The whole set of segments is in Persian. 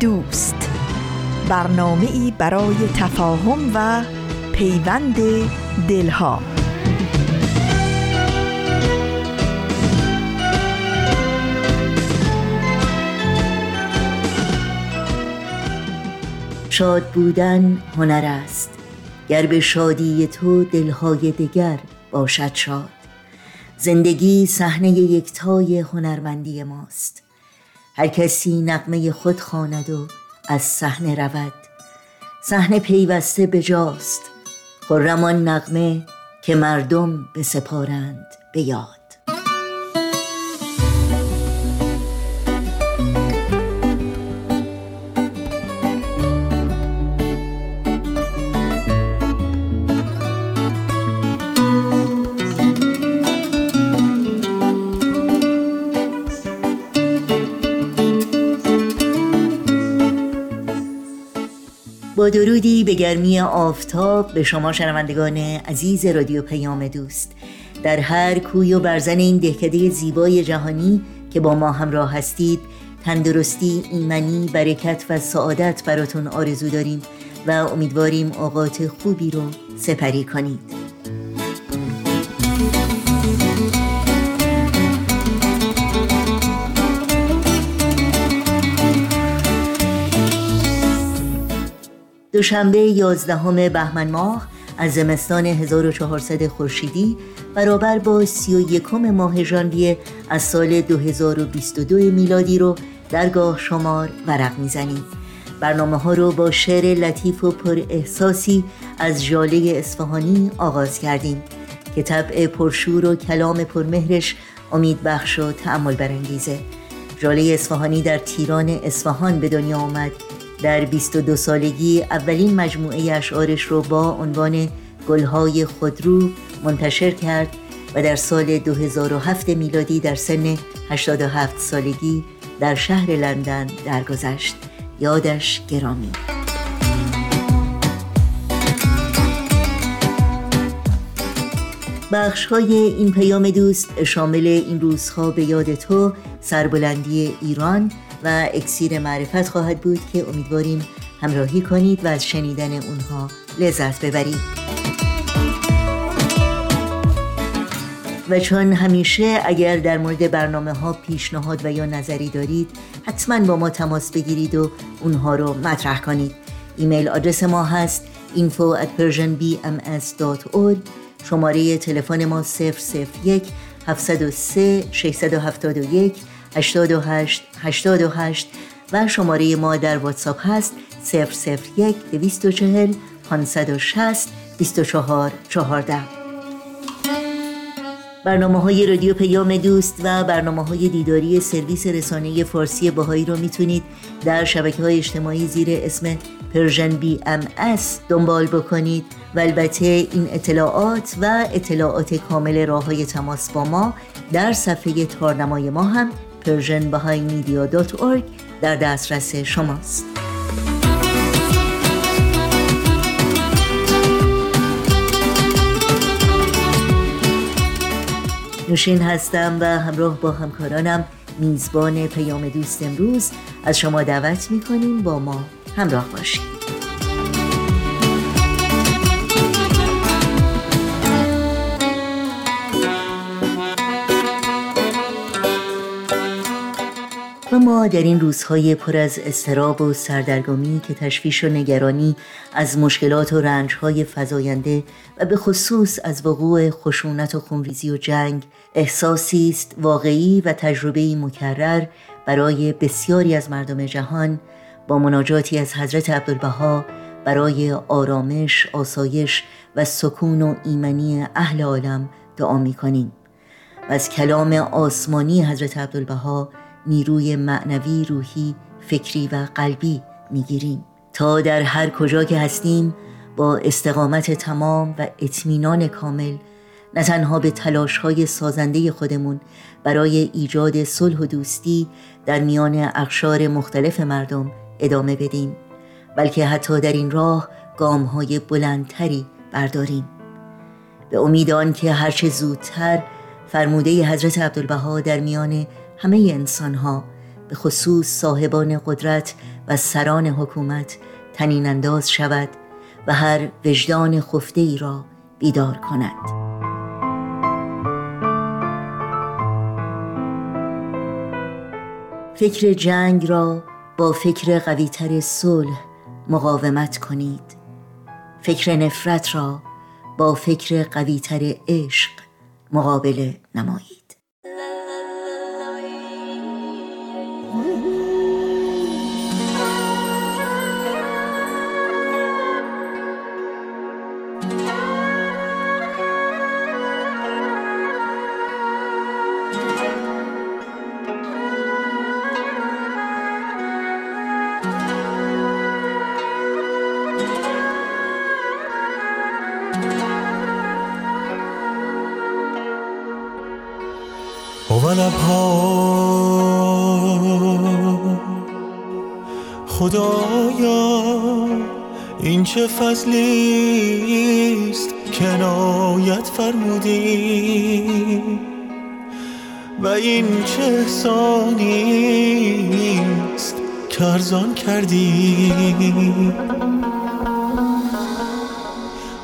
دوست. برنامه ای برای تفاهم و پیوند دلها. شاد بودن هنر است. گر به شادی تو دلهای دگر باشد شاد. زندگی صحنه یکتای هنرمندی ماست. هر کسی نقمه خود خواند و از صحنه رود. صحنه پیوسته بجاست خرم نقمه که مردم بسپارند به یاد. با درودی به گرمی آفتاب به شما شنوندگان عزیز رادیو پیام دوست. در هر کوی و برزن این دهکده زیبای جهانی که با ما همراه هستید تندرستی، ایمنی، برکت و سعادت براتون آرزو داریم و امیدواریم اوقات خوبی رو سپری کنید. دوشنبه 11 بهمن ماه از زمستان 1400 خورشیدی برابر با 31 ماه ژانویه از سال 2022 میلادی رو درگاه شمار ورق می‌زنیم. برنامه ها رو با شعر لطیف و پر احساسی از جاله اصفهانی آغاز کردیم که طبع پرشور و کلام پرمهرش امید بخش و تعمل برانگیزه. جاله اصفهانی در تیران اصفهان به دنیا آمد. در 22 سالگی اولین مجموعه اشعارش رو با عنوان گلهای خودرو منتشر کرد و در سال 2007 میلادی در سن 87 سالگی در شهر لندن درگذشت. یادش گرامی. بخش های این پیام دوست شامل این روزها به یاد تو سربلندی ایران و اکسیر معرفت خواهد بود که امیدواریم همراهی کنید و از شنیدن اونها لذت ببرید. و چون همیشه اگر در مورد برنامه ها پیشنهاد و یا نظری دارید حتما با ما تماس بگیرید و اونها رو مطرح کنید. ایمیل آدرس ما هست info at persianbms.org شماره تلفن ما 001 703 671 88 88 و شماره ما در واتساپ هست 001 240 560 24 14 برنامه های رادیو پیام دوست و برنامه های دیداری سرویس رسانه فارسی بهائی رو می‌تونید در شبکه های اجتماعی زیر اسم Persian BMS دنبال بکنید و البته این اطلاعات و اطلاعات کامل راه های تماس با ما در صفحه تارنمای ما هم persianbahaimedia.org در دسترس شماست. نوشین هستم و همراه با همکارانم میزبان پیام دوست امروز. از شما دعوت می‌کنیم با ما همراه باشید. ما در این روزهای پر از استراب و سردرگمی که تشویش و نگرانی از مشکلات و رنجهای فزاینده و به خصوص از وقوع خشونت و خونریزی و جنگ احساسی است واقعی و تجربه مکرر برای بسیاری از مردم جهان با مناجاتی از حضرت عبدالبها برای آرامش، آسایش و سکون و ایمنی اهل عالم دعا می کنیم و از کلام آسمانی حضرت عبدالبها نیروی معنوی روحی فکری و قلبی می‌گیریم. تا در هر کجا که هستیم با استقامت تمام و اطمینان کامل نه تنها به تلاش های سازنده خودمون برای ایجاد صلح و دوستی در میان اقشار مختلف مردم ادامه بدیم بلکه حتی در این راه گام های بلندتری برداریم. به امید آن که هرچه زودتر فرموده حضرت عبدالبها در میان همه انسان ها به خصوص صاحبان قدرت و سران حکومت تنین انداز شود و هر وجدان خفته ای را بیدار کند. فکر جنگ را با فکر قویتر صلح مقاومت کنید. فکر نفرت را با فکر قویتر عشق مقابله نمایید. چه فضلیست کنایت فرمودی و این چه احسانیست کرزان کردی.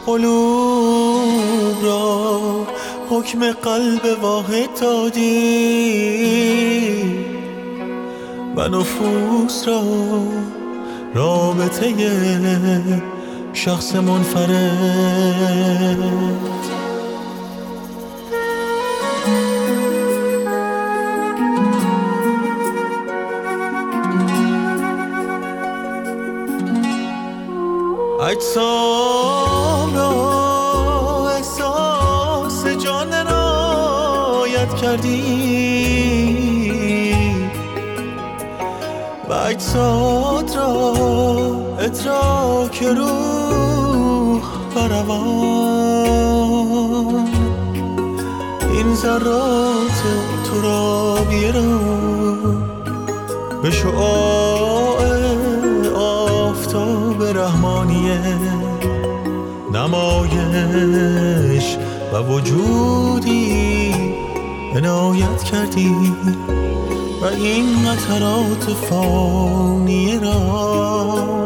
قلوب را حکم قلب واحد دادی و نفوس را رابطه شخص منفرد اجسام را احساس جان رایت کردی. و اجساد را ادراک روح بروان این ذرات ترابیه را به شعاع آفتاب رحمانیه نمایش و وجودی عنایت کردی. و این قطرات فانیه را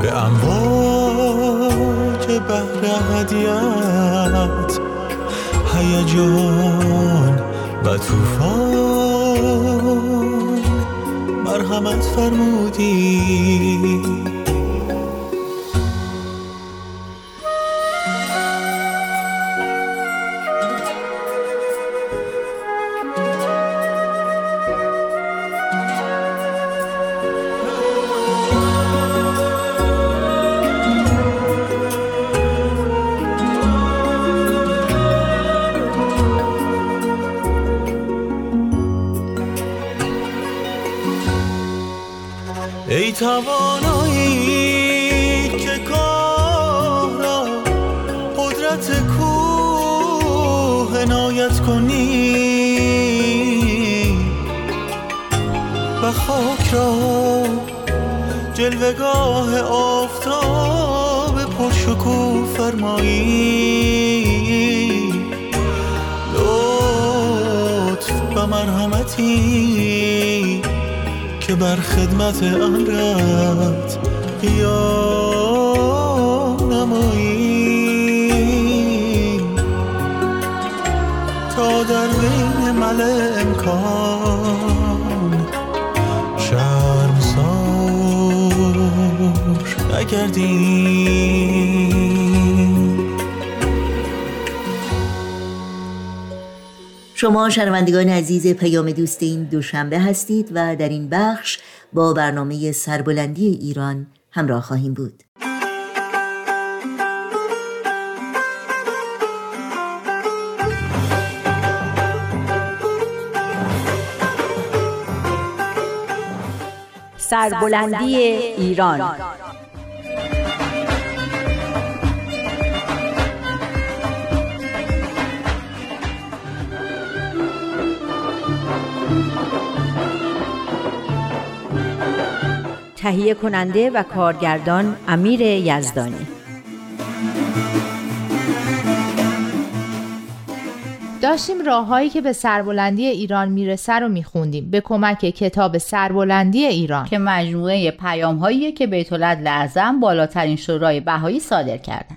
به امواج بحر هدیت هیجان و طوفان مرحمت فرمودی. کنی. و خاک را جلوگاه آفتاب پرشکوه فرمایی. لطف و مرحمتی که بر خدمت امرت قیام نگردیم شما شنوندگان عزیز پیام دوست این دوشنبه هستید و در این بخش با برنامه سربلندی ایران همراه خواهیم بود. سربلندی ایران. تهیه کننده و کارگردان امیر یزدانی. داشتیم راههایی که به سربلندی ایران می‌رسه رو میخوندیم. به کمک کتاب سربلندی ایران. که مجموعه پیام هایی که بیت لعظم بالاترین شورای بهایی صادر کردن.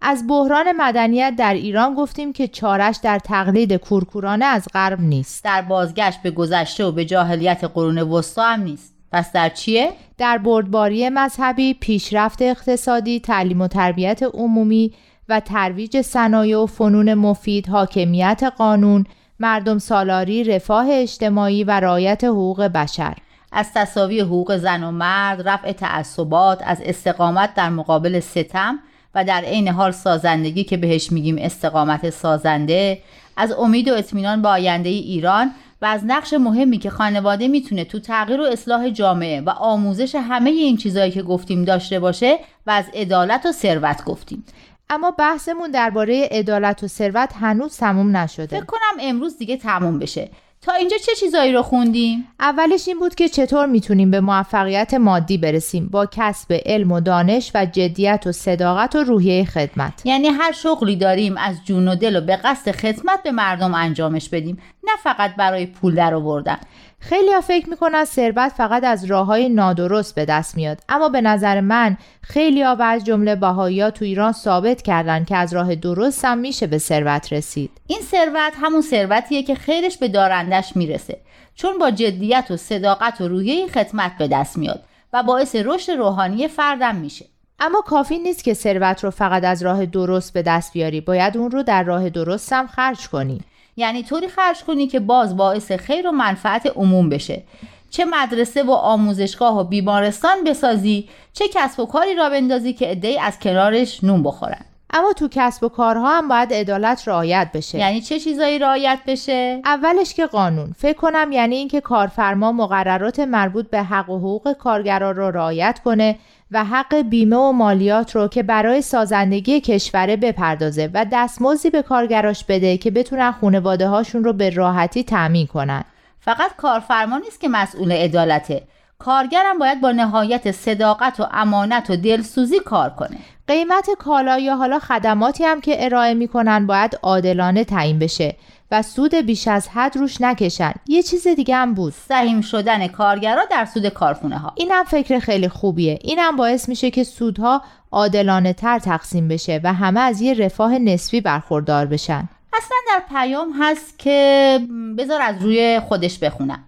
از بحران مدنیت در ایران گفتیم که چارش در تقلید کورکورانه از غرب نیست. در بازگشت به گذشته و به جاهلیت قرون وسطا هم نیست. پس در چیه؟ در بردباری مذهبی، پیشرفت اقتصادی، تعلیم و تربیت عمومی و ترویج صنایع و فنون مفید، حاکمیت قانون، مردم سالاری، رفاه اجتماعی و رعایت حقوق بشر از تصاوی حقوق زن و مرد، رفع تعصبات، از استقامت در مقابل ستم و در عین حال سازندگی که بهش میگیم استقامت سازنده، از امید و اطمینان به آینده ایران و از نقش مهمی که خانواده می‌تونه تو تغییر و اصلاح جامعه و آموزش همه این چیزهایی که گفتیم داشته باشه و از عدالت و ثروت گفتیم. اما بحثمون درباره عدالت و ثروت هنوز تموم نشده. فکر کنم امروز دیگه تموم بشه. تا اینجا چه چیزایی رو خوندیم؟ اولش این بود که چطور می‌تونیم به موفقیت مادی برسیم با کسب علم و دانش و جدیت و صداقت و روحیه خدمت یعنی هر شغلی داریم از جون و دل و به قصد خدمت به مردم انجامش بدیم نه فقط برای پول در آوردن خیلی ها فکر می‌کنن ثروت فقط از راه های نادرست به دست میاد. اما به نظر من خیلی ها و از جمله باهایی تو ایران ثابت کردن که از راه درست هم میشه به ثروت رسید. این ثروت همون ثروتیه که خیرش به دارندش می‌رسه. چون با جدیت و صداقت و رویه خدمت به دست میاد و باعث رشد روحانی فردم میشه. اما کافی نیست که ثروت رو فقط از راه درست به دست بیاری. باید اون رو در راه درست هم خرج کنی. یعنی طوری خرج کنی که باز باعث خیر و منفعت عموم بشه. چه مدرسه و آموزشگاه و بیمارستان بسازی چه کسب و کاری را بندازی که عدهای از کنارش نون بخورن. اما تو کسب و کارها هم باید عدالت رعایت بشه. یعنی چه چیزایی رعایت بشه؟ اولش که قانون. فکر کنم یعنی اینکه کارفرما مقررات مربوط به حق و حقوق کارگران رو رعایت کنه و حق بیمه و مالیات رو که برای سازندگی کشوره بپردازه و دستمزدی به کارگراش بده که بتونن خانواده هاشون رو به راحتی تأمین کنن. فقط کارفرما نیست که مسئول عدالته. کارگرم باید با نهایت صداقت و امانت و دلسوزی کار کنه. قیمت کالا یا حالا خدماتی هم که ارائه می‌کنن باید عادلانه تعیین بشه. و سود بیش از حد روش نکشن. یه چیز دیگه هم بود. سهیم شدن کارگرا در سود کارخونه ها اینم فکر خیلی خوبیه. اینم باعث میشه که سودها عادلانه تر تقسیم بشه و همه از یه رفاه نسبی برخوردار بشن. اصلا در پیام هست که بذار از روی خودش بخونم.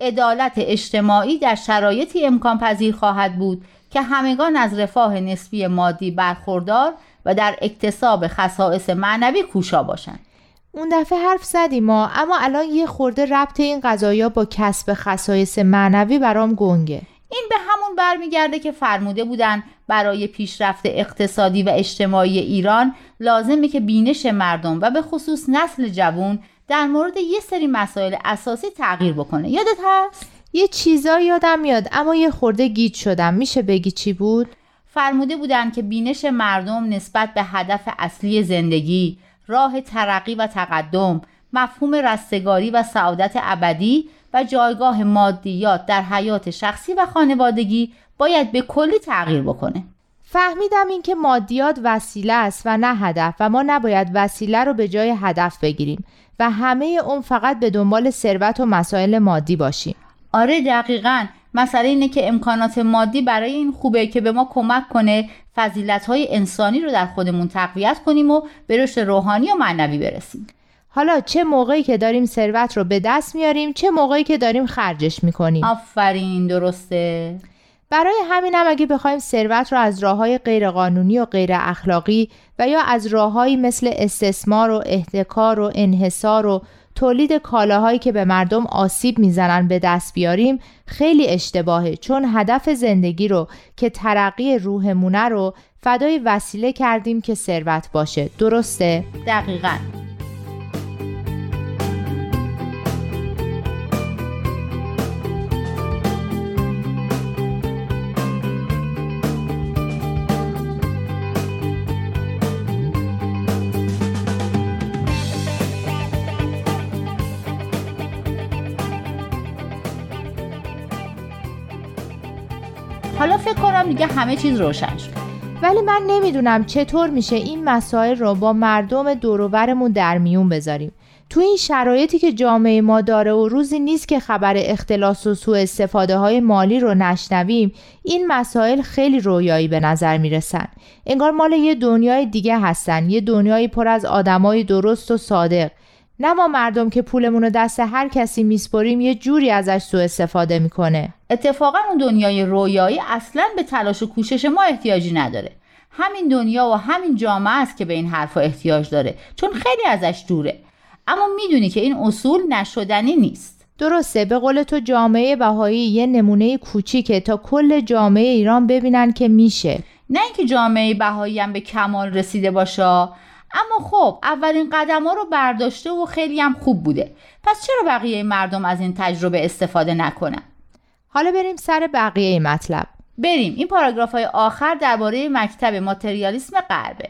عدالت اجتماعی در شرایطی امکان پذیر خواهد بود که همگان از رفاه نسبی مادی برخوردار و در اکتساب خصائص معنوی کوشا باشند. اون دفعه حرف زدیم ما اما الان یه خورده ربط این قضایا با کسب خصایص معنوی برام گنگه این به همون برمیگرده که فرموده بودن برای پیشرفت اقتصادی و اجتماعی ایران لازمه که بینش مردم و به خصوص نسل جوان در مورد یه سری مسائل اساسی تغییر بکنه یادت هست؟ یه چیزا یادم میاد اما یه خورده گیج شدم میشه بگی چی بود؟ فرموده بودن که بینش مردم نسبت به هدف اصلی زندگی راه ترقی و تقدم مفهوم رستگاری و سعادت ابدی و جایگاه مادیات در حیات شخصی و خانوادگی باید به کلی تغییر بکنه. فهمیدم اینکه مادیات وسیله است و نه هدف و ما نباید وسیله رو به جای هدف بگیریم و همه اون فقط به دنبال ثروت و مسائل مادی باشیم. آره دقیقا. مسئله اینه که امکانات مادی برای این خوبه که به ما کمک کنه فضیلت های انسانی رو در خودمون تقویت کنیم و به رشد روحانی و معنوی برسیم. حالا چه موقعی که داریم ثروت رو به دست میاریم چه موقعی که داریم خرجش می‌کنیم؟ آفرین درسته. برای همینم اگه بخوایم ثروت رو از راه های غیرقانونی و غیر اخلاقی و یا از راههایی مثل استثمار و احتکار و انحصار و تولید کالاهایی که به مردم آسیب می‌زنن به دست بیاریم خیلی اشتباهه چون هدف زندگی رو که ترقی روحمونه رو فدای وسیله کردیم که ثروت باشه درسته؟ دقیقاً فکر کنم دیگه همه چیز روشن شد. ولی من نمی‌دونم چطور میشه این مسائل رو با مردم دوروبرمون در میون بذاریم. تو این شرایطی که جامعه ما داره و روزی نیست که خبر اختلاس و سوء استفاده های مالی رو نشنویم این مسائل خیلی رویایی به نظر می‌رسن. انگار مال یه دنیای دیگه هستن یه دنیایی پر از آدمای درست و صادق. نه ما مردم که پولمون رو دست هر کسی میسپریم یه جوری ازش سوء استفاده می‌کنه. اتفاقا اون دنیای رویایی اصلا به تلاش و کوشش ما احتیاجی نداره. همین دنیا و همین جامعه است که به این حرفا احتیاج داره چون خیلی ازش دوره. اما می‌دونی که این اصول نشدنی نیست. درسته به قول تو جامعه بهایی یه نمونه کوچیکه تا کل جامعه ایران ببینن که میشه. نه اینکه جامعه بهایی هم به کمال رسیده باشه. اما خب اولین قدم ها رو برداشته و خیلی هم خوب بوده. پس چرا بقیه مردم از این تجربه استفاده نکنن؟ حالا بریم سر بقیه مطلب. بریم. این پاراگراف های آخر درباره مکتب ماتریالیسم غربه.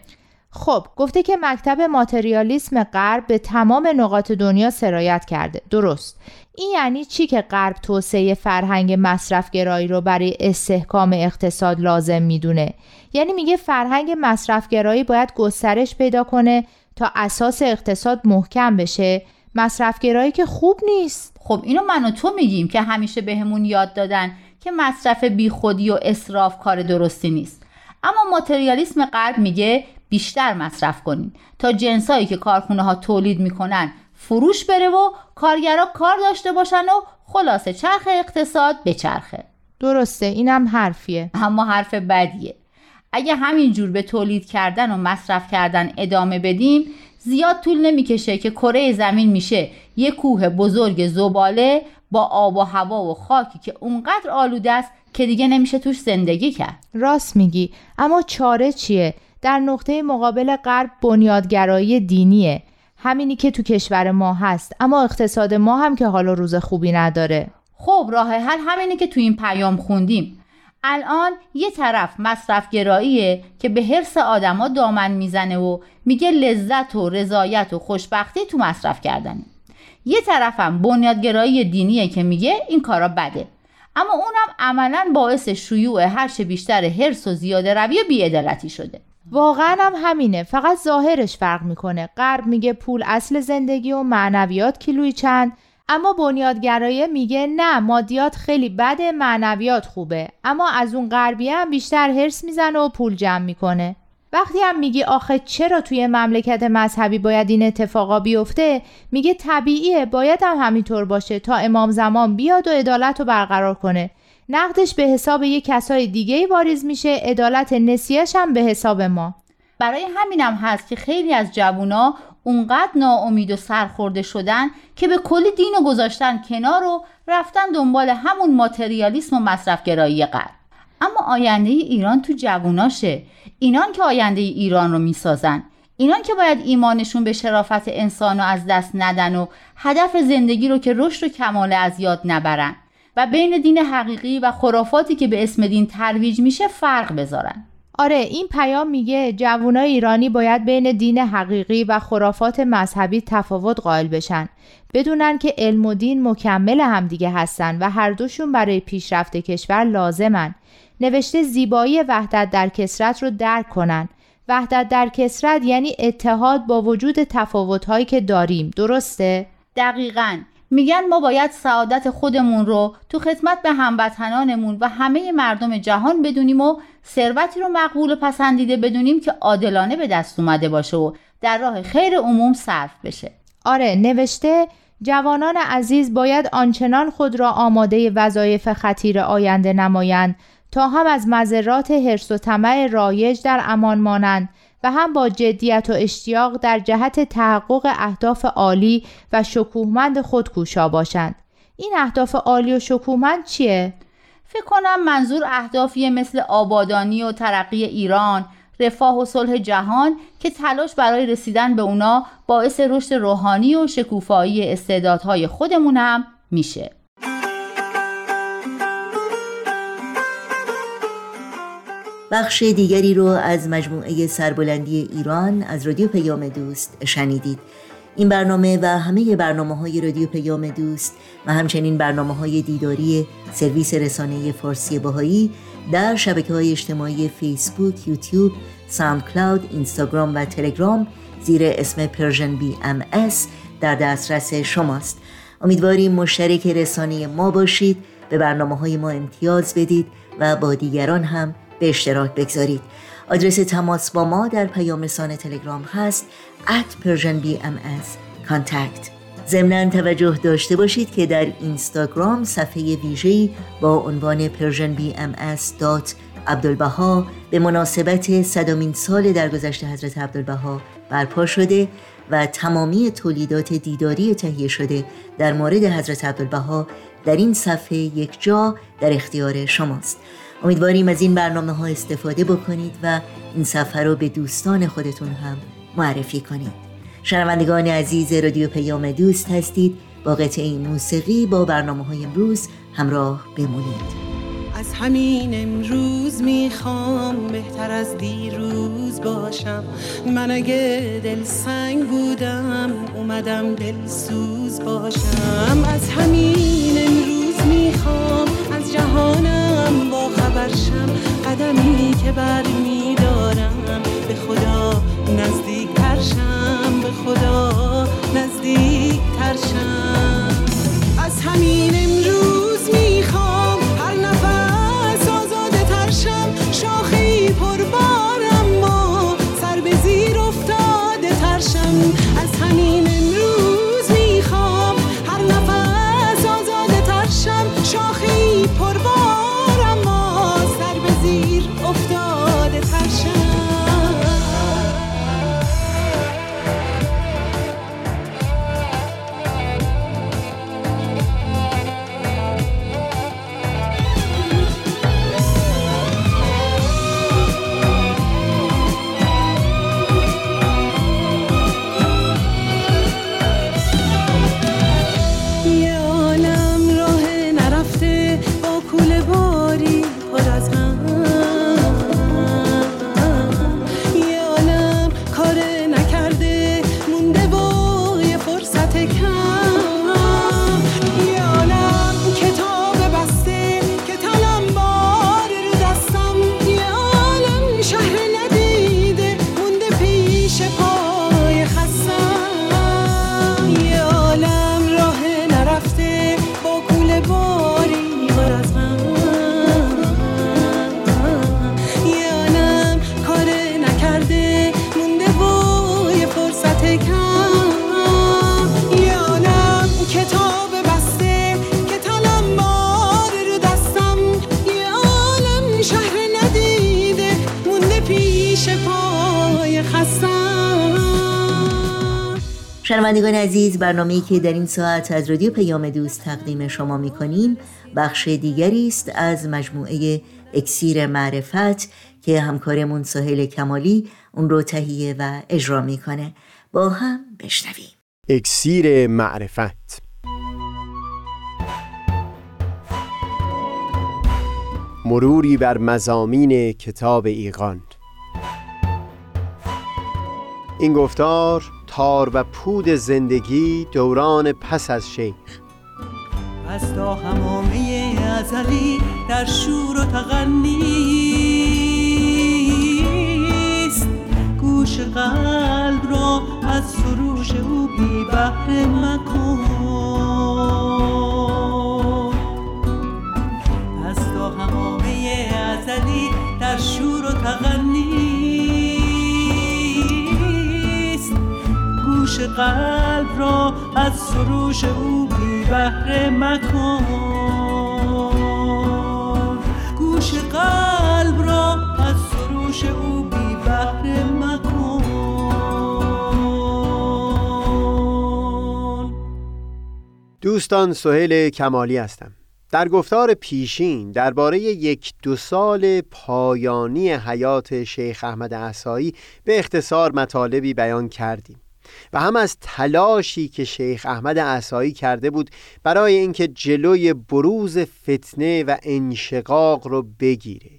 خب گفته که مکتب ماتریالیسم غرب به تمام نقاط دنیا سرایت کرده. درست. این یعنی چی که غرب توسعه فرهنگ مصرفگرایی رو برای استحکام اقتصاد لازم می‌دونه؟ یعنی میگه فرهنگ مصرفگرایی باید گسترش پیدا کنه تا اساس اقتصاد محکم بشه. مصرفگرایی که خوب نیست. خب اینو من و تو میگیم که همیشه بهمون یاد دادن که مصرف بیخودی و اصراف کار درستی نیست. اما ماتریالیسم غرب میگه بیشتر مصرف کنین تا جنسایی که کارخونه ها تولید می‌کنن فروش بره و کارگرا کار داشته باشن و خلاصه چرخ اقتصاد به چرخه. درسته اینم حرفیه. اما حرف بدیه. اگه همینجور به تولید کردن و مصرف کردن ادامه بدیم زیاد طول نمی‌کشه که کره زمین میشه یه کوه بزرگ زباله با آب و هوا و خاکی که اونقدر آلوده است که دیگه نمیشه توش زندگی کرد. راست میگی. اما چاره چیه؟ در نقطه مقابل غرب بنیادگرایی دینیه. همینی که تو کشور ما هست. اما اقتصاد ما هم که حالا روز خوبی نداره. خب راه حل همینه که تو این پیام خوندیم. الان یه طرف مصرف گراییه که به حرس آدما دامن می‌زنه و میگه لذت و رضایت و خوشبختی تو مصرف کردنه. یه طرفم بنیادگرایی دینیه که میگه این کارا بده. اما اونم عملا باعث شیوع هرچه بیشتر حرس و زیاده روی و بیعدالتی شده. واقعا هم همینه. فقط ظاهرش فرق می‌کنه. غرب میگه پول اصل زندگی و معنویات کیلوی چند. اما بنیادگرایه میگه نه مادیات خیلی بده معنویات خوبه. اما از اون غربیه هم بیشتر هرس می‌زنه و پول جمع می‌کنه. وقتی هم میگی آخه چرا توی مملکت مذهبی باید این اتفاقا بیفته میگه طبیعیه باید هم همینطور باشه تا امام زمان بیاد و عدالت رو برقرار کنه. نقدش به حساب یه کسای دیگه واریز میشه عدالت نسیهش هم به حساب ما. برای همینم هست که خیلی از جوونا اونقدر ناامید و سرخورده شدن که به کلی دین و گذاشتن کنار و رفتن دنبال همون ماتریالیسم و مصرفگرایی غرب. اما آینده ایران تو جووناشه. اینان که آینده ایران رو می‌سازن. اینان که باید ایمانشون به شرافت انسان رو از دست ندن و هدف زندگی رو که رشد و کمال از یاد نبرن و بین دین حقیقی و خرافاتی که به اسم دین ترویج میشه فرق بذارن. آره این پیام میگه جوانای ایرانی باید بین دین حقیقی و خرافات مذهبی تفاوت قائل بشن. بدونن که علم و دین مکمل همدیگه هستن و هر دوشون برای پیشرفت کشور لازمن. نوشته زیبایی وحدت در کسرت رو درک کنن. وحدت در کسرت یعنی اتحاد با وجود تفاوتهایی که داریم. درسته؟ دقیقاً. میگن ما باید سعادت خودمون رو تو خدمت به هموطنانمون و همه مردم جهان بدونیم و ثروتی رو مقبول و پسندیده بدونیم که عادلانه به دست اومده باشه و در راه خیر عموم صرف بشه. آره نوشته جوانان عزیز باید آنچنان خود را آماده وظایف خطیر آینده نمایند هم از مذرات حرس و طمع رایج در امان مانند و هم با جدیت و اشتیاق در جهت تحقق اهداف عالی و شکوهمند خود کوشا باشند. این اهداف عالی و شکوهمند چیه؟ فکر کنم منظور اهدافی مثل آبادانی و ترقی ایران رفاه و صلح جهان که تلاش برای رسیدن به اونا باعث رشد روحانی و شکوفایی استعدادهای خودمون هم میشه. بخش دیگری رو از مجموعه سربلندی ایران از رادیو پیام دوست شنیدید. این برنامه و همه برنامه های رادیو پیام دوست و همچنین برنامه های دیداری سرویس رسانه فارسی بهایی در شبکه های اجتماعی فیسبوک، یوتیوب، ساوند کلاود، اینستاگرام و تلگرام زیر اسم Persian BMS در دسترس شماست. امیدواریم مشترک رسانه ما باشید به برنامه های ما امتیاز بدید و با دیگران هم به اشتراک بگذارید. آدرس تماس با ما در پیام رسانه تلگرام هست at Persian BMS contact. ضمنا توجه داشته باشید که در اینستاگرام صفحه ویژه‌ای با عنوان Persian BMS عبدالبها به مناسبت صدامین سال درگذشت حضرت عبدالبها برپا شده و تمامی تولیدات دیداری تهیه شده در مورد حضرت عبدالبها در این صفحه یک جا در اختیار شماست. امیدواریم از این برنامه ها استفاده بکنید و این صفحه رو به دوستان خودتون هم معرفی کنید. شنوندگان عزیز رادیو پیام دوست هستید. با قطعه موسیقی با برنامه های امروز همراه بمونید. از همین امروز می‌خوام بهتر از دیروز باشم. من اگه دل سنگ بودم اومدم دل سوز باشم. از همین امروز می‌خوام از جهانم با خبرشم قدمی که بر میدارم به خدا نزدیک ترشم به خدا نزدیک ترشم از همین عزیز برنامه‌ای که در این ساعت از رادیو پیام دوست تقدیم شما می‌کنیم بخش دیگری است از مجموعه اکسیر معرفت که همکارمون سهیل کمالی اون رو تهیه و اجرا می‌کنه. با هم بشنویم. اکسیر معرفت. مروری بر مزامین کتاب ایقان این گفتار تار و پود زندگی دوران پس از شیخ. از تا همامه ازلی در شور و تغنیست. گوش قلب را از سروش او بی بهره مکن. از تا همامه ازلی در شور و تغنیست. گوش قلب را از سروش او بی بهره مکن. گوش قلب را از سروش او بی بهره مکن. دوستان سهیل کمالی هستم. در گفتار پیشین درباره یک دو سال پایانی حیات شیخ احمد عصایی به اختصار مطالبی بیان کردیم. و هم از تلاشی که شیخ احمد عصایی کرده بود برای اینکه جلوی بروز فتنه و انشقاق رو بگیره.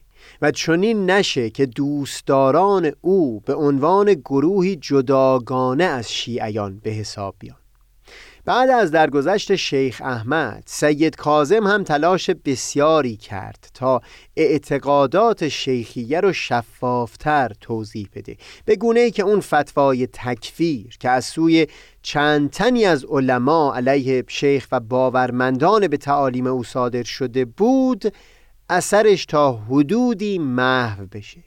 و چنین نشه که دوستداران او به عنوان گروهی جداگانه از شیعیان به حساب بیان. بعد از درگذشت شیخ احمد سید کازم هم تلاش بسیاری کرد تا اعتقادات شیخیه رو شفافتر توضیح بده. به گونه ای که اون فتوای تکفیر که از سوی چند تنی از علما علیه شیخ و باورمندان به تعالیم او صادر شده بود اثرش تا حدودی محو بشه.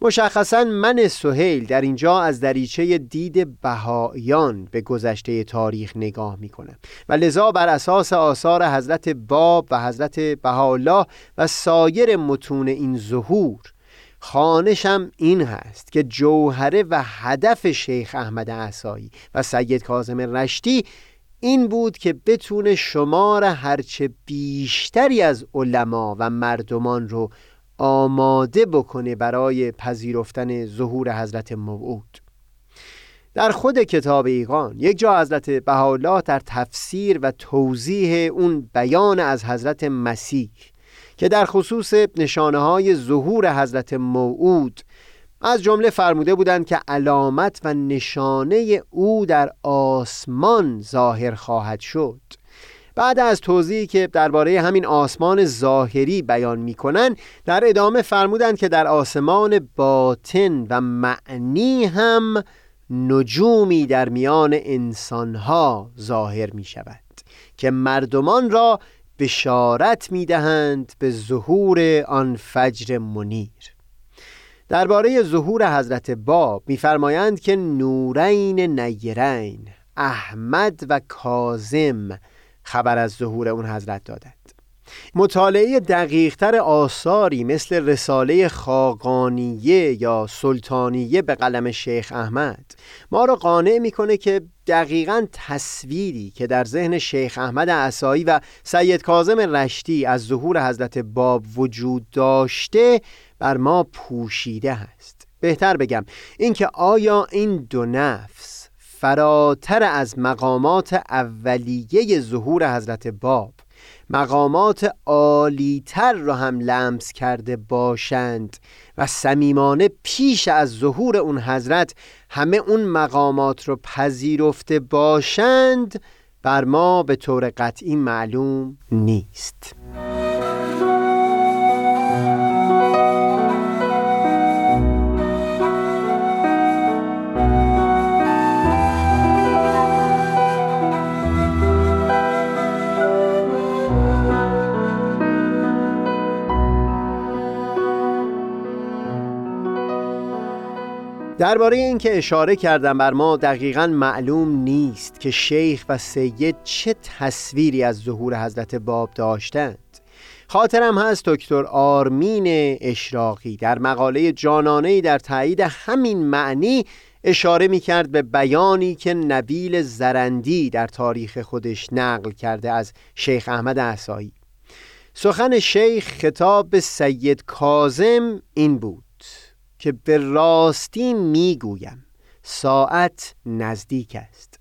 مشخصا من سهیل در اینجا از دریچه دید بهاییان به گذشته تاریخ نگاه می کنم و لذا بر اساس آثار حضرت باب و حضرت بهاءالله و سایر متون این ظهور خانشم این هست که جوهره و هدف شیخ احمد عصایی و سید کاظم رشتی این بود که بتونه شمار هرچه بیشتری از علما و مردمان رو آماده بکنه برای پذیرفتن ظهور حضرت موعود. در خود کتاب ایقان یک جا حضرت بهاءالله در تفسیر و توضیح اون بیان از حضرت مسیح که در خصوص نشانه های ظهور حضرت موعود از جمله فرموده بودند که علامت و نشانه او در آسمان ظاهر خواهد شد. بعد از توضیحی که درباره همین آسمان ظاهری بیان می‌کنن در ادامه فرمودند که در آسمان باطن و معنی هم نجومی در میان انسانها ظاهر می شود که مردمان را بشارت می دهند به ظهور آن فجر منیر. درباره ظهور حضرت باب میفرمایند که نورین نیرین احمد و کازم خبر از ظهور اون حضرت دادند. مطالعه دقیقتر آثاری مثل رساله خاقانیه یا سلطانیه به قلم شیخ احمد ما را قانع می‌کنه که دقیقا تصویری که در ذهن شیخ احمد عصایی و سید کازم رشتی از ظهور حضرت باب وجود داشته بر ما پوشیده هست. بهتر بگم اینکه آیا این دو نفس فراتر از مقامات اولیه ظهور حضرت باب. مقامات عالیتر را هم لمس کرده باشند و صمیمانه پیش از ظهور اون حضرت همه اون مقامات رو پذیرفته باشند بر ما به طور قطعی معلوم نیست. درباره اینکه اشاره کردم بر ما دقیقا معلوم نیست که شیخ و سید چه تصویری از ظهور حضرت باب داشتند. خاطرم هست دکتر آرمین اشراقی در مقاله جانانه در تایید همین معنی اشاره می کرد به بیانی که نبیل زرندی در تاریخ خودش نقل کرده از شیخ احمد احسایی سخن شیخ خطاب به سید کازم این بود. که به راستی می‌گویم ساعت نزدیک است.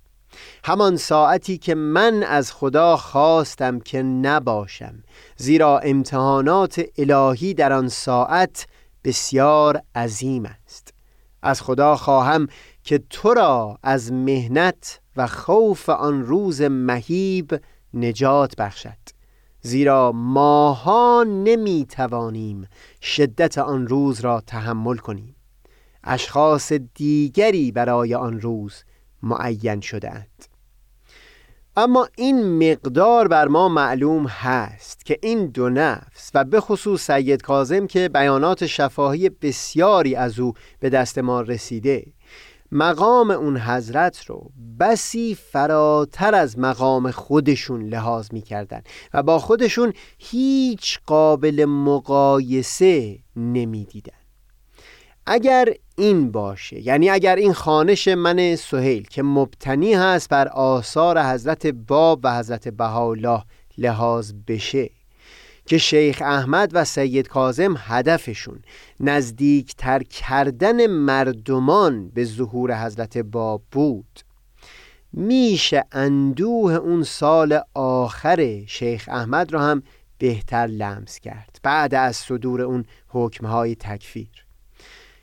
همان ساعتی که من از خدا خواستم که نباشم زیرا امتحانات الهی در آن ساعت بسیار عظیم است. از خدا خواهم که تو را از مهنت و خوف آن روز مهیب نجات بخشد. زیرا ماها نمی توانیم شدت آن روز را تحمل کنیم. اشخاص دیگری برای آن روز معین شدهاند. اما این مقدار بر ما معلوم هست که این دو نفس و به خصوص سید کازم که بیانات شفاهی بسیاری از او به دست ما رسیده مقام اون حضرت رو بسی فراتر از مقام خودشون لحاظ می‌کردن و با خودشون هیچ قابل مقایسه نمی‌دیدن. اگر این باشه یعنی اگر این خانش من سهیل که مبتنی هست بر آثار حضرت باب و حضرت بهاءالله لحاظ بشه که شیخ احمد و سید کازم هدفشون نزدیکتر کردن مردمان به ظهور حضرت باب بود. میشه اندوه اون سال آخر شیخ احمد رو هم بهتر لمس کرد بعد از صدور اون حکمهای تکفیر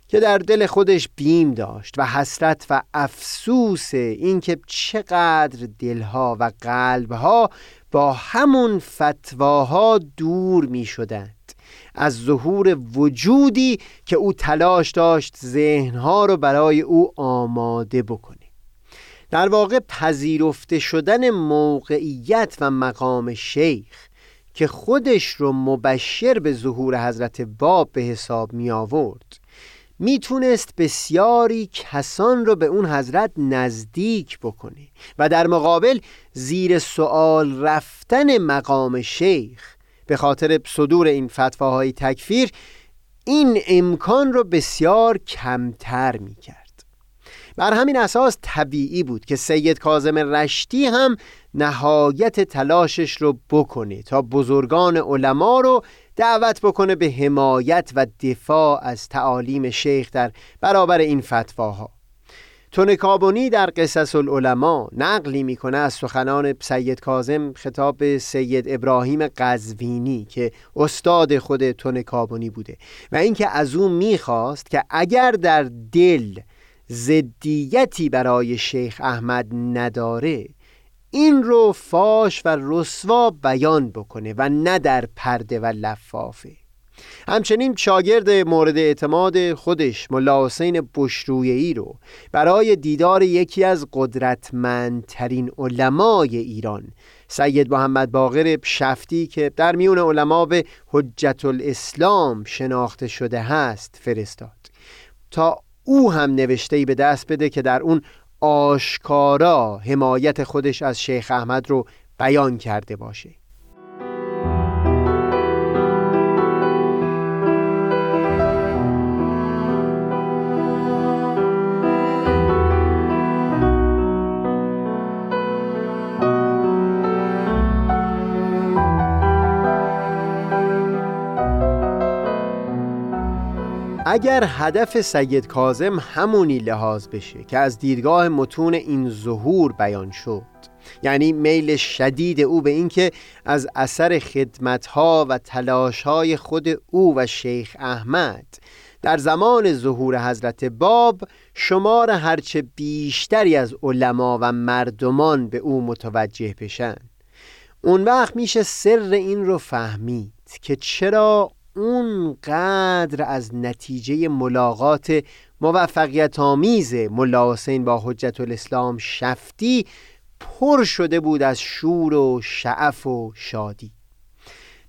که در دل خودش بیم داشت و حسرت و افسوس اینکه چقدر دلها و قلبها با همون فتواها دور می شدند از ظهور وجودی که او تلاش داشت ذهنها رو برای او آماده بکنه. در واقع پذیرفته شدن موقعیت و مقام شیخ که خودش رو مبشر به ظهور حضرت باب به حساب می آورد می‌تونست بسیاری کسان رو به اون حضرت نزدیک بکنه و در مقابل زیر سوال رفتن مقام شیخ به خاطر صدور این فتواهای تکفیر این امکان رو بسیار کمتر می‌کرد. بر همین اساس طبیعی بود که سید کازم رشتی هم نهایت تلاشش رو بکنه تا بزرگان علما رو دعوت بکنه به حمایت و دفاع از تعالیم شیخ در برابر این فتواها. تونکابونی در قصص العلماء نقلی می‌کنه از سخنان سید کازم خطاب به سید ابراهیم قزوینی که استاد خود تونکابونی بوده و اینکه از او می‌خواست که اگر در دل زدیتی برای شیخ احمد نداره این رو فاش و رسوا بیان بکنه و نه در پرده و لفافه. همچنین شاگرد مورد اعتماد خودش ملا حسین بشرویهی رو برای دیدار یکی از قدرتمندترین علمای ایران سید محمد باقر شفتی که در میون علما به حجت الاسلام شناخته شده هست فرستاد. تا او هم نوشته به دست بده که در اون آشکارا حمایت خودش از شیخ احمد رو بیان کرده باشه. اگر هدف سید کازم همونی لحاظ بشه که از دیدگاه متون این ظهور بیان شد یعنی میل شدید او به اینکه از اثر خدمتها و تلاشهای خود او و شیخ احمد در زمان ظهور حضرت باب شمار هرچه بیشتری از علما و مردمان به او متوجه بشن. اون وقت میشه سر این رو فهمید که چرا اونقدر از نتیجه ملاقات موفقیت آمیز ملا حسین با حجت الاسلام شفتی پر شده بود از شور و شعف و شادی.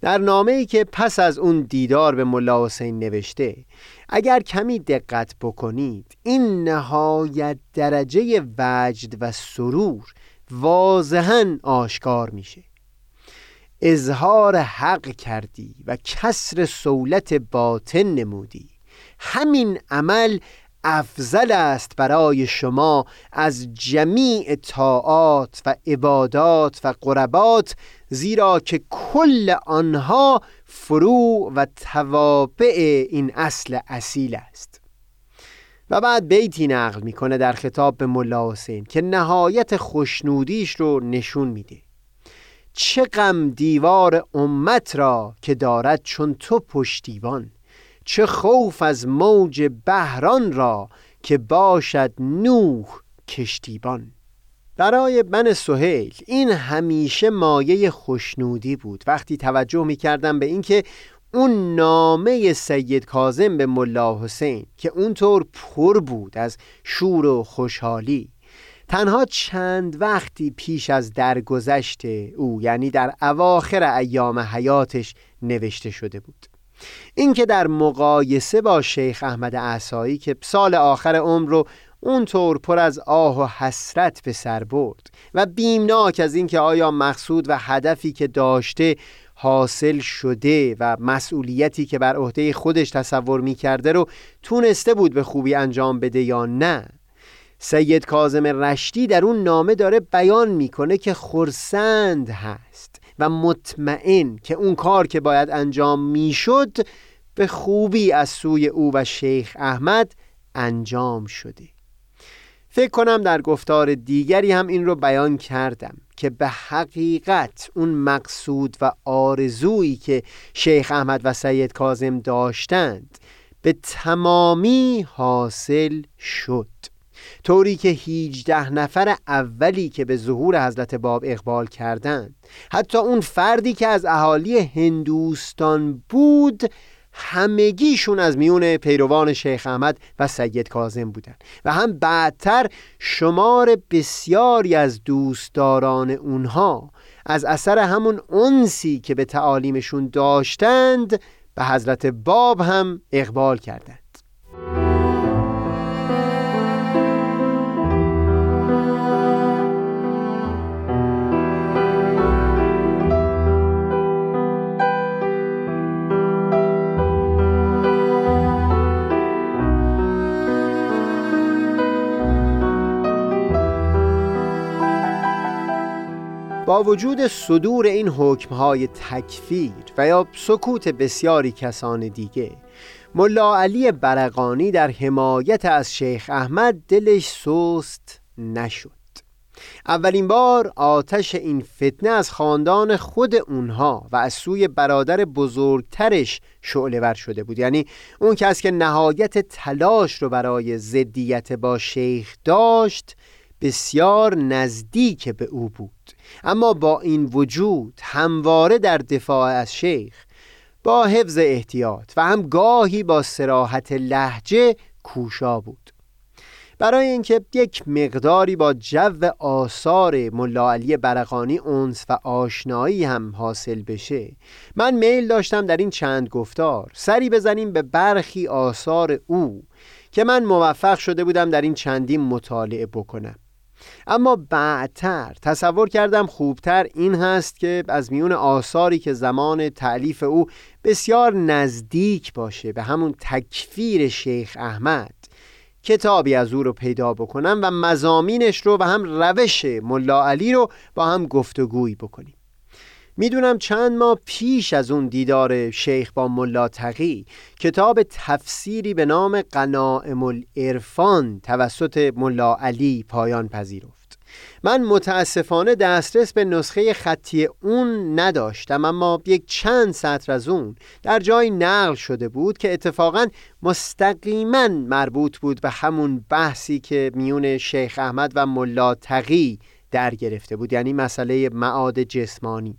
در نامه ای که پس از اون دیدار به ملا حسین نوشته اگر کمی دقت بکنید این نهایت درجه وجد و سرور واضحا آشکار میشه. اظهار حق کردی و کسر سولت باطن نمودی. همین عمل افضل است برای شما از جمیع طاعات و عبادات و قربات زیرا که کل آنها فرو و توابع این اصل اصیل است. و بعد بیتی نقل می‌کنه در خطاب به ملا حسین که نهایت خوشنودیش رو نشون میده. چه غم دیوار امت را که دارد چون تو پشتیبان؟ چه خوف از موج بهران را که باشد نوح کشتیبان؟ برای من سهیل این همیشه مایه خوشنودی بود. وقتی توجه می کردم به اینکه اون نامه سید کازم به ملا حسین که اونطور پر بود از شور و خوشحالی تنها چند وقتی پیش از درگذشت او یعنی در اواخر ایام حیاتش نوشته شده بود. اینکه در مقایسه با شیخ احمد اعصایی که سال آخر عمر رو اونطور پر از آه و حسرت به سر برد و بیمناک از اینکه آیا مقصود و هدفی که داشته حاصل شده و مسئولیتی که بر عهده خودش تصور می کرده رو تونسته بود به خوبی انجام بده یا نه سید کازم رشتی در اون نامه داره بیان می‌کنه که خرسند هست و مطمئن که اون کار که باید انجام می‌شد به خوبی از سوی او و شیخ احمد انجام شده. فکر کنم در گفتار دیگری هم این رو بیان کردم که به حقیقت اون مقصود و آرزویی که شیخ احمد و سید کازم داشتند به تمامی حاصل شد. طوری که هیجده نفر اولی که به ظهور حضرت باب اقبال کردند. حتی اون فردی که از اهالی هندوستان بود همگیشون از میون پیروان شیخ احمد و سید کازم بودن. و هم بعدتر شمار بسیاری از دوستداران اونها از اثر همون انسی که به تعالیمشون داشتند به حضرت باب هم اقبال کردند. با وجود صدور این حکمهای تکفیر و یا سکوت بسیاری کسان دیگه ملا علی برقانی در حمایت از شیخ احمد دلش سست نشد. اولین بار آتش این فتنه از خاندان خود اونها و از سوی برادر بزرگترش شعله ور شده بود. یعنی اون کس که نهایت تلاش رو برای زدیت با شیخ داشت بسیار نزدیک به او بود. اما با این وجود همواره در دفاع از شیخ با حفظ احتیاط و هم گاهی با سراحت لحجه کوشا بود. برای اینکه یک مقداری با جو آثار ملا علی برقانی اونس و آشنایی هم حاصل بشه من میل داشتم در این چند گفتار سری بزنیم به برخی آثار او که من موفق شده بودم در این چندین مطالعه بکنم. اما بعدتر تصور کردم خوبتر این هست که از میون آثاری که زمان تعلیف او بسیار نزدیک باشه به همون تکفیر شیخ احمد کتابی از او رو پیدا بکنم و مزامینش رو و هم روش ملا علی رو با هم گفتگویی بکنیم. می‌دونم چند ماه پیش از اون دیدار شیخ با ملا تقی کتاب تفسیری به نام قنائم الارفان توسط ملا علی پایان پذیرفت. من متاسفانه دسترس به نسخه خطی اون نداشتم اما یک چند سطر از اون در جای نقل شده بود که اتفاقا مستقیما مربوط بود به همون بحثی که میون شیخ احمد و ملا تقی در گرفته بود یعنی مسئله معاد جسمانی.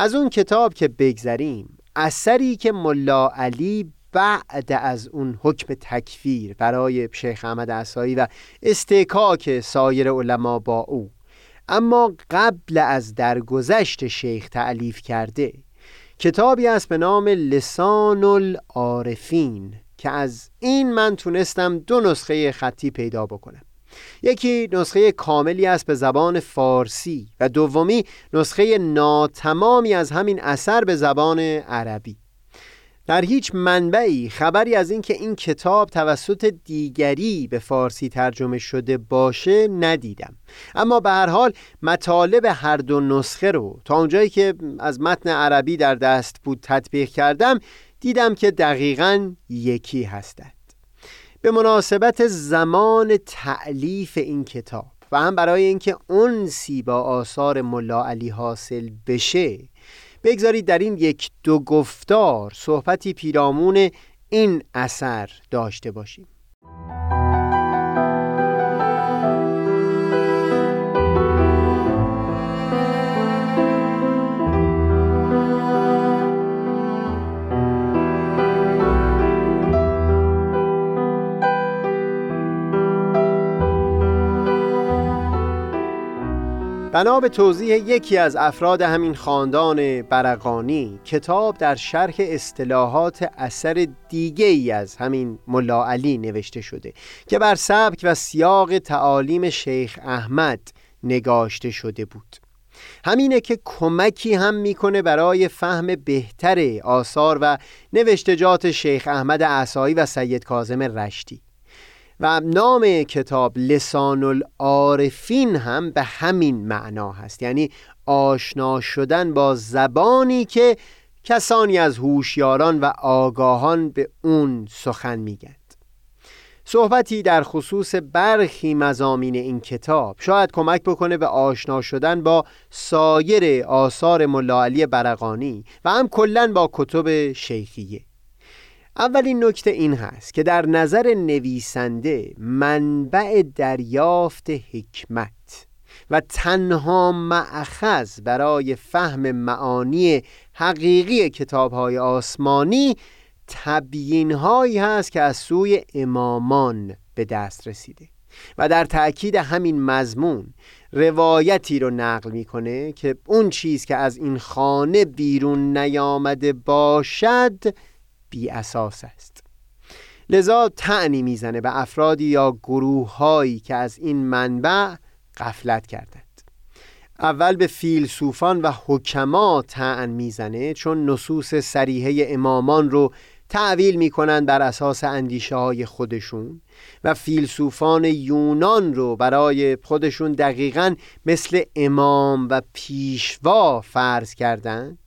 از اون کتاب که بگذریم اثری که ملا علی بعد از اون حکم تکفیر برای شیخ احمد عصایی و استکاک سایر علما با او اما قبل از درگذشت شیخ تعلیف کرده کتابی است به نام لسان العارفین که از این من تونستم دو نسخه خطی پیدا بکنم. یکی نسخه کاملی است به زبان فارسی و دومی نسخه ناتمامی از همین اثر به زبان عربی. در هیچ منبعی خبری از اینکه این کتاب توسط دیگری به فارسی ترجمه شده باشه ندیدم. اما به هر حال مطالب هر دو نسخه رو تا اونجایی که از متن عربی در دست بود تطبیق کردم دیدم که دقیقا یکی هستند به مناسبت زمان تعلیف این کتاب و هم برای اینکه انسی با آثار ملا علی حاصل بشه بگذارید در این یک دو گفتار صحبتی پیرامون این اثر داشته باشیم. بنا به توضیح یکی از افراد همین خاندان برقانی کتاب در شرح اصطلاحات اثر دیگه ای از همین ملا علی نوشته شده که بر سبک و سیاق تعالیم شیخ احمد نگاشته شده بود. همینه که کمکی هم می‌کنه برای فهم بهتر آثار و نوشتجات شیخ احمد عصایی و سید کازم رشتی. و نام کتاب لسان العارفین هم به همین معنا هست. یعنی آشنا شدن با زبانی که کسانی از هوشیاران و آگاهان به اون سخن میگند صحبتی در خصوص برخی مزامین این کتاب شاید کمک بکنه به آشنا شدن با سایر آثار ملاعلی برقانی و هم کلا با کتب شیخیه. اولین نکته این هست که در نظر نویسنده منبع دریافت حکمت و تنها معخذ برای فهم معانی حقیقی کتاب های آسمانی تبیین هایی هست که از سوی امامان به دست رسیده و در تأکید همین مضمون روایتی رو نقل می‌کنه که اون چیز که از این خانه بیرون نیامده باشد بی اساس است. لذا تعنی می‌زنه به افرادی یا گروه هایی که از این منبع غفلت کردند. اول به فیلسوفان و حکما تعن می‌زنه چون نصوص سریحه امامان رو تعویل می‌کنند بر اساس اندیشه های خودشون و فیلسوفان یونان رو برای خودشون دقیقا مثل امام و پیشوا فرض کردند.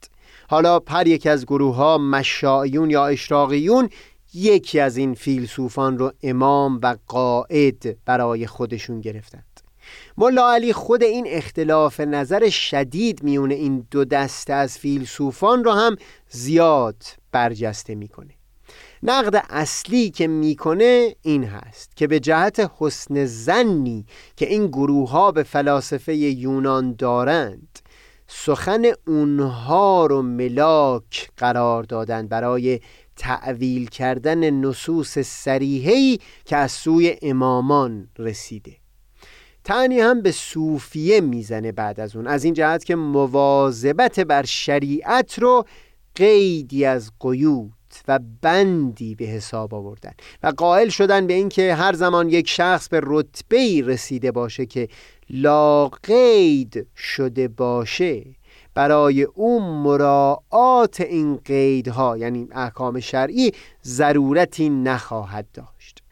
حالا هر یک از گروه ها مشایون یا اشراقیون یکی از این فیلسوفان رو امام و قائد برای خودشون گرفتند. ملا علی خود این اختلاف نظر شدید میونه این دو دسته از فیلسوفان رو هم زیاد برجسته می‌کنه. نقد اصلی که می‌کنه این هست که به جهت حسن زنی که این گروه ها به فلاسفه یونان دارند سخن اونها رو ملاک قرار دادن برای تعویل کردن نصوص سریحی که از سوی امامان رسیده. تعنی هم به صوفیه می‌زنه بعد از اون. از این جهت که مواظبت بر شریعت رو قیدی از قیود و بندی به حساب آوردن. و قائل شدن به اینکه هر زمان یک شخص به رتبه رسیده باشه که لاقید شده باشه برای او مراعات این قیدها یعنی احکام شرعی ضرورتی نخواهد داشت.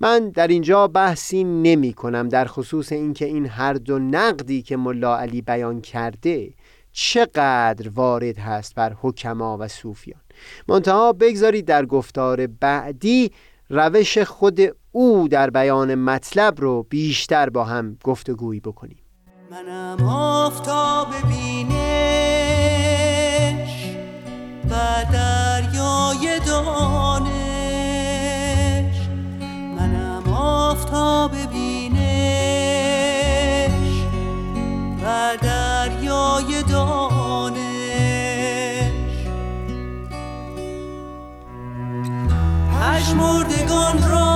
من در اینجا بحثی نمی کنم در خصوص اینکه این هر دو نقدی که ملا علی بیان کرده چقدر وارد هست بر حکما و صوفیان. منتها بگذارید در گفتار بعدی روش خود او در بیان مطلب رو بیشتر با هم گفتگویی بکنیم. منم آفتاب بینش و دریای دانش. منم آفتاب بینش و دریای دانش. پشمردگان را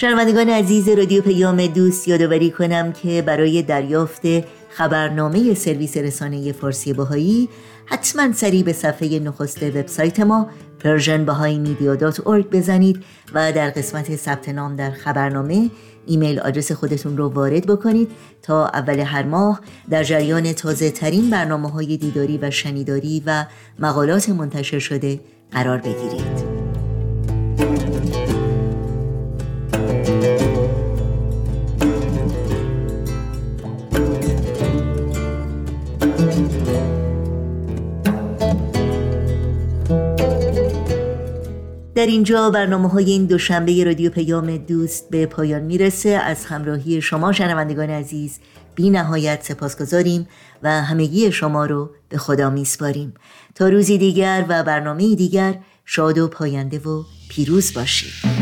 شنوندگان عزیز رادیو پیام دوست یادآوری کنم که برای دریافت خبرنامه سرویس رسانه فارسی باهایی حتما سری به صفحه نخست وبسایت ما persianbahaimedia.org بزنید و در قسمت ثبت نام در خبرنامه ایمیل آدرس خودتون رو وارد بکنید تا اول هر ماه در جریان تازه ترین برنامه های دیداری و شنیداری و مقالات منتشر شده قرار بگیرید. در اینجا برنامه های این دوشنبه رادیو پیام دوست به پایان می‌رسه. از همراهی شما شنوندگان عزیز بی نهایت سپاس گذاریم و همگی شما رو به خدا میسپاریم. تا روزی دیگر و برنامه دیگر شاد و پاینده و پیروز باشید.